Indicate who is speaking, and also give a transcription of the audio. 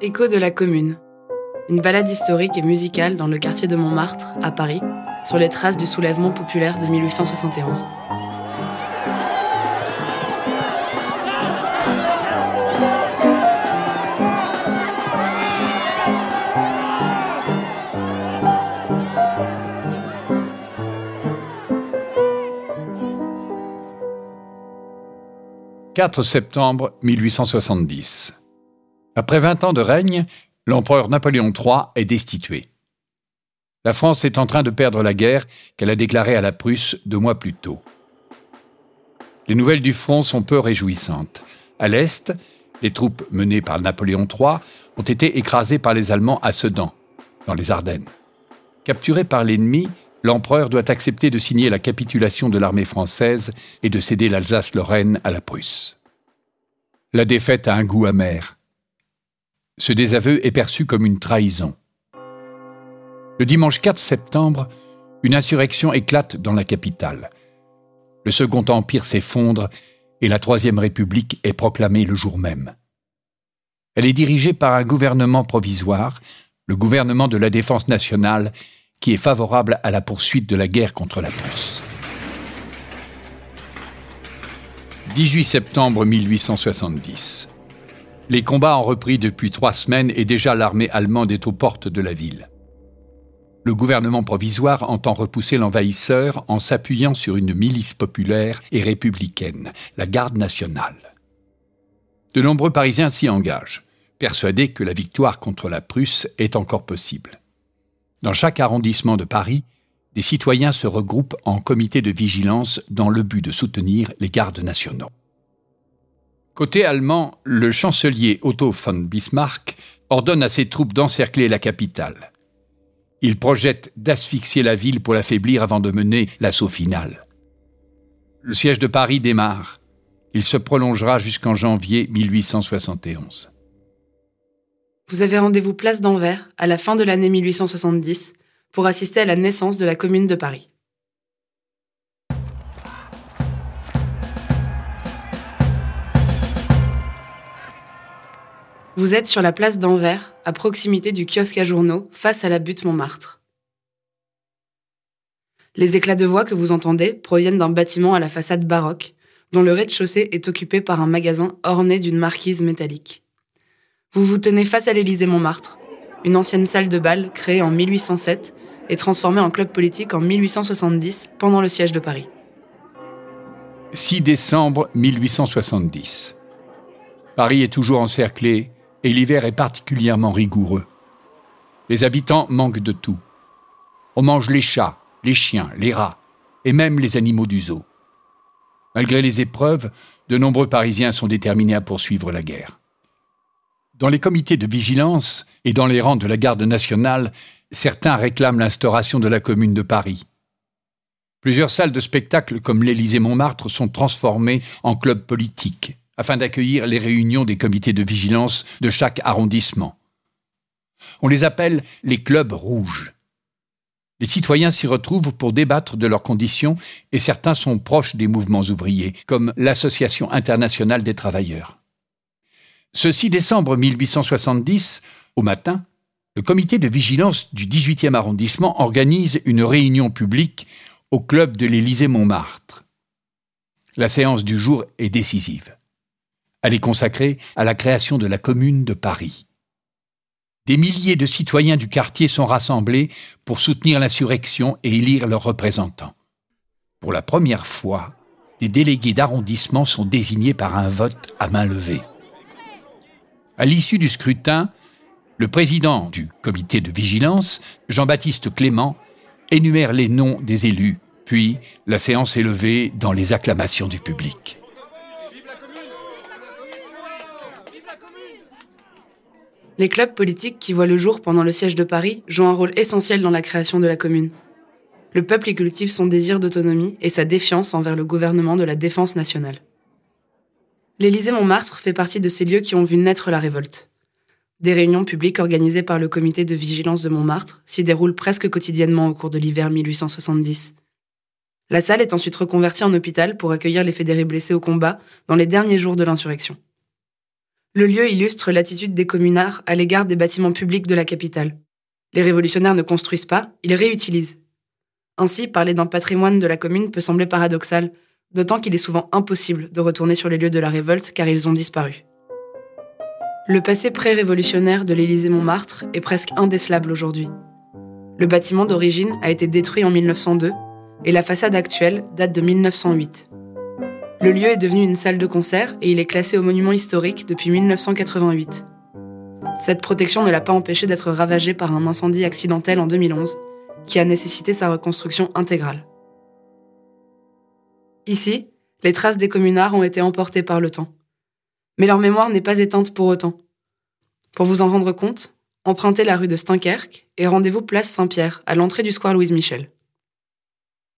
Speaker 1: Écho de la Commune. Une balade historique et musicale dans le quartier de Montmartre, à Paris, sur les traces du soulèvement populaire de 1871.
Speaker 2: 4 septembre 1870. Après 20 ans de règne, l'empereur Napoléon III est destitué. La France est en train de perdre la guerre qu'elle a déclarée à la Prusse deux mois plus tôt. Les nouvelles du front sont peu réjouissantes. À l'Est, les troupes menées par Napoléon III ont été écrasées par les Allemands à Sedan, dans les Ardennes. Capturé par l'ennemi, l'empereur doit accepter de signer la capitulation de l'armée française et de céder l'Alsace-Lorraine à la Prusse. La défaite a un goût amer. Ce désaveu est perçu comme une trahison. Le dimanche 4 septembre, une insurrection éclate dans la capitale. Le Second Empire s'effondre et la Troisième République est proclamée le jour même. Elle est dirigée par un gouvernement provisoire, le gouvernement de la Défense nationale, qui est favorable à la poursuite de la guerre contre la Prusse. 18 septembre 1870. Les combats ont repris depuis trois semaines et déjà l'armée allemande est aux portes de la ville. Le gouvernement provisoire entend repousser l'envahisseur en s'appuyant sur une milice populaire et républicaine, la Garde nationale. De nombreux Parisiens s'y engagent, persuadés que la victoire contre la Prusse est encore possible. Dans chaque arrondissement de Paris, des citoyens se regroupent en comité de vigilance dans le but de soutenir les gardes nationaux. Côté allemand, le chancelier Otto von Bismarck ordonne à ses troupes d'encercler la capitale. Il projette d'asphyxier la ville pour l'affaiblir avant de mener l'assaut final. Le siège de Paris démarre. Il se prolongera jusqu'en janvier 1871.
Speaker 1: Vous avez rendez-vous place d'Anvers à la fin de l'année 1870 pour assister à la naissance de la Commune de Paris. Vous êtes sur la place d'Anvers, à proximité du kiosque à journaux, face à la butte Montmartre. Les éclats de voix que vous entendez proviennent d'un bâtiment à la façade baroque, dont le rez-de-chaussée est occupé par un magasin orné d'une marquise métallique. Vous vous tenez face à l'Élysée Montmartre, une ancienne salle de bal créée en 1807 et transformée en club politique en 1870 pendant le siège de Paris.
Speaker 2: 6 décembre 1870. Paris est toujours encerclé et l'hiver est particulièrement rigoureux. Les habitants manquent de tout. On mange les chats, les chiens, les rats et même les animaux du zoo. Malgré les épreuves, de nombreux Parisiens sont déterminés à poursuivre la guerre. Dans les comités de vigilance et dans les rangs de la garde nationale, certains réclament l'instauration de la Commune de Paris. Plusieurs salles de spectacle comme l'Élysée-Montmartre sont transformées en clubs politiques afin d'accueillir les réunions des comités de vigilance de chaque arrondissement. On les appelle les clubs rouges. Les citoyens s'y retrouvent pour débattre de leurs conditions et certains sont proches des mouvements ouvriers, comme l'Association internationale des travailleurs. Ce 6 décembre 1870, au matin, le comité de vigilance du 18e arrondissement organise une réunion publique au club de l'Élysée-Montmartre. La séance du jour est décisive. Elle est consacrée à la création de la Commune de Paris. Des milliers de citoyens du quartier sont rassemblés pour soutenir l'insurrection et élire leurs représentants. Pour la première fois, des délégués d'arrondissement sont désignés par un vote à main levée. À l'issue du scrutin, le président du comité de vigilance, Jean-Baptiste Clément, énumère les noms des élus, puis la séance est levée dans les acclamations du public.
Speaker 1: Les clubs politiques qui voient le jour pendant le siège de Paris jouent un rôle essentiel dans la création de la commune. Le peuple y cultive son désir d'autonomie et sa défiance envers le gouvernement de la défense nationale. L'Élysée-Montmartre fait partie de ces lieux qui ont vu naître la révolte. Des réunions publiques organisées par le comité de vigilance de Montmartre s'y déroulent presque quotidiennement au cours de l'hiver 1870. La salle est ensuite reconvertie en hôpital pour accueillir les fédérés blessés au combat dans les derniers jours de l'insurrection. Le lieu illustre l'attitude des communards à l'égard des bâtiments publics de la capitale. Les révolutionnaires ne construisent pas, ils réutilisent. Ainsi, parler d'un patrimoine de la commune peut sembler paradoxal, d'autant qu'il est souvent impossible de retourner sur les lieux de la révolte car ils ont disparu. Le passé pré-révolutionnaire de l'Élysée-Montmartre est presque indécelable aujourd'hui. Le bâtiment d'origine a été détruit en 1902 et la façade actuelle date de 1908. Le lieu est devenu une salle de concert et il est classé au monument historique depuis 1988. Cette protection ne l'a pas empêché d'être ravagé par un incendie accidentel en 2011 qui a nécessité sa reconstruction intégrale. Ici, les traces des communards ont été emportées par le temps. Mais leur mémoire n'est pas éteinte pour autant. Pour vous en rendre compte, empruntez la rue de Steinkerque et rendez-vous place Saint-Pierre, à l'entrée du square Louise Michel.